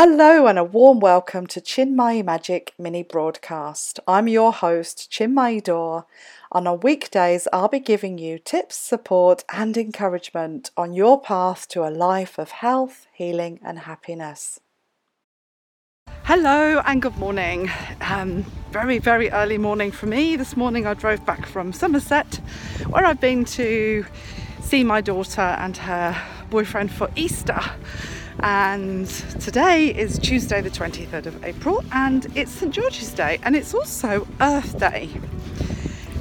Hello and a warm welcome to Chinmay Magic mini broadcast. I'm your host, Chinmay Dor, and on weekdays I'll be giving you tips, support, and encouragement on your path to a life of health, healing, and happiness. Hello and good morning. Um, very, very early morning for me. This morning I drove back from Somerset, where I've been to see my daughter and her boyfriend for Easter and today is Tuesday, the 23rd of April, and it's St George's Day, and it's also Earth Day.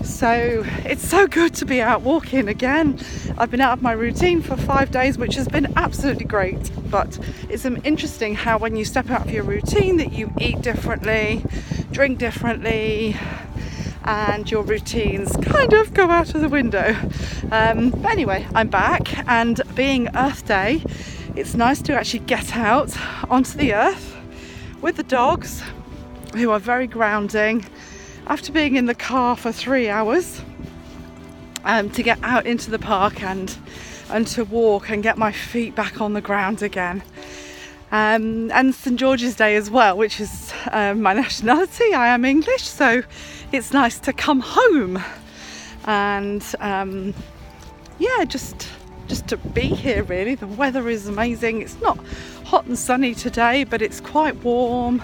So it's so good to be out walking again. I've been out of my routine for five days, which has been absolutely great. But it's interesting how when you step out of your routine, that you eat differently, drink differently, and your routines kind of go out of the window. Um, but anyway, I'm back, and being Earth Day it's nice to actually get out onto the earth with the dogs who are very grounding. After being in the car for three hours um, to get out into the park and and to walk and get my feet back on the ground again. Um, and St George's Day as well which is um, my nationality. I am English so it's nice to come home. And um, yeah just just to be here really. The weather is amazing. It's not hot and sunny today, but it's quite warm,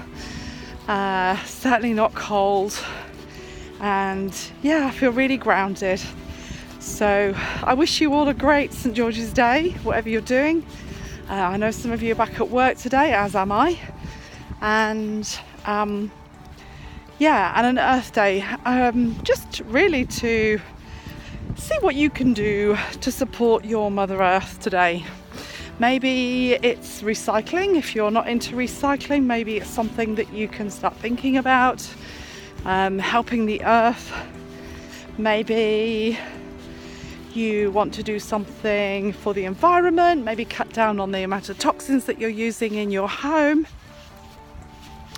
uh, certainly not cold. And yeah, I feel really grounded. So I wish you all a great St George's Day, whatever you're doing. Uh, I know some of you are back at work today, as am I. And um, yeah, and an Earth Day, um, just really to see what you can do to support your Mother Earth today. Maybe it's recycling. If you're not into recycling, maybe it's something that you can start thinking about. Um, helping the earth. Maybe you want to do something for the environment, maybe cut down on the amount of toxins that you're using in your home.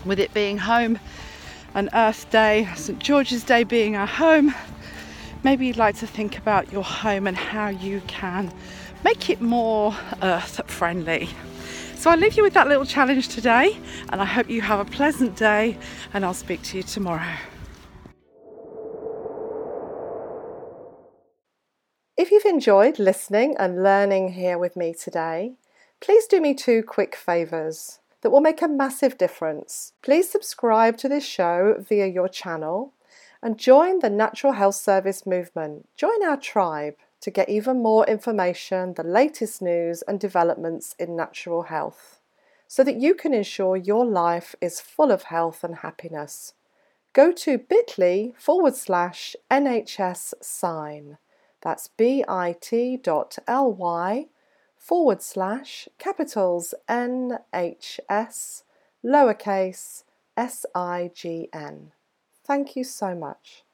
With it being home, an Earth Day, St George's Day being our home, maybe you'd like to think about your home and how you can make it more earth friendly. So I'll leave you with that little challenge today, and I hope you have a pleasant day, and I'll speak to you tomorrow. If you've enjoyed listening and learning here with me today, please do me two quick favours that will make a massive difference. Please subscribe to this show via your channel and join the Natural Health Service movement. Join our tribe to get even more information, the latest news and developments in natural health, so that you can ensure your life is full of health and happiness. Go to bit.ly forward slash NHS sign. That's bit.ly forward slash capitals NHS lowercase S I G N. Thank you so much.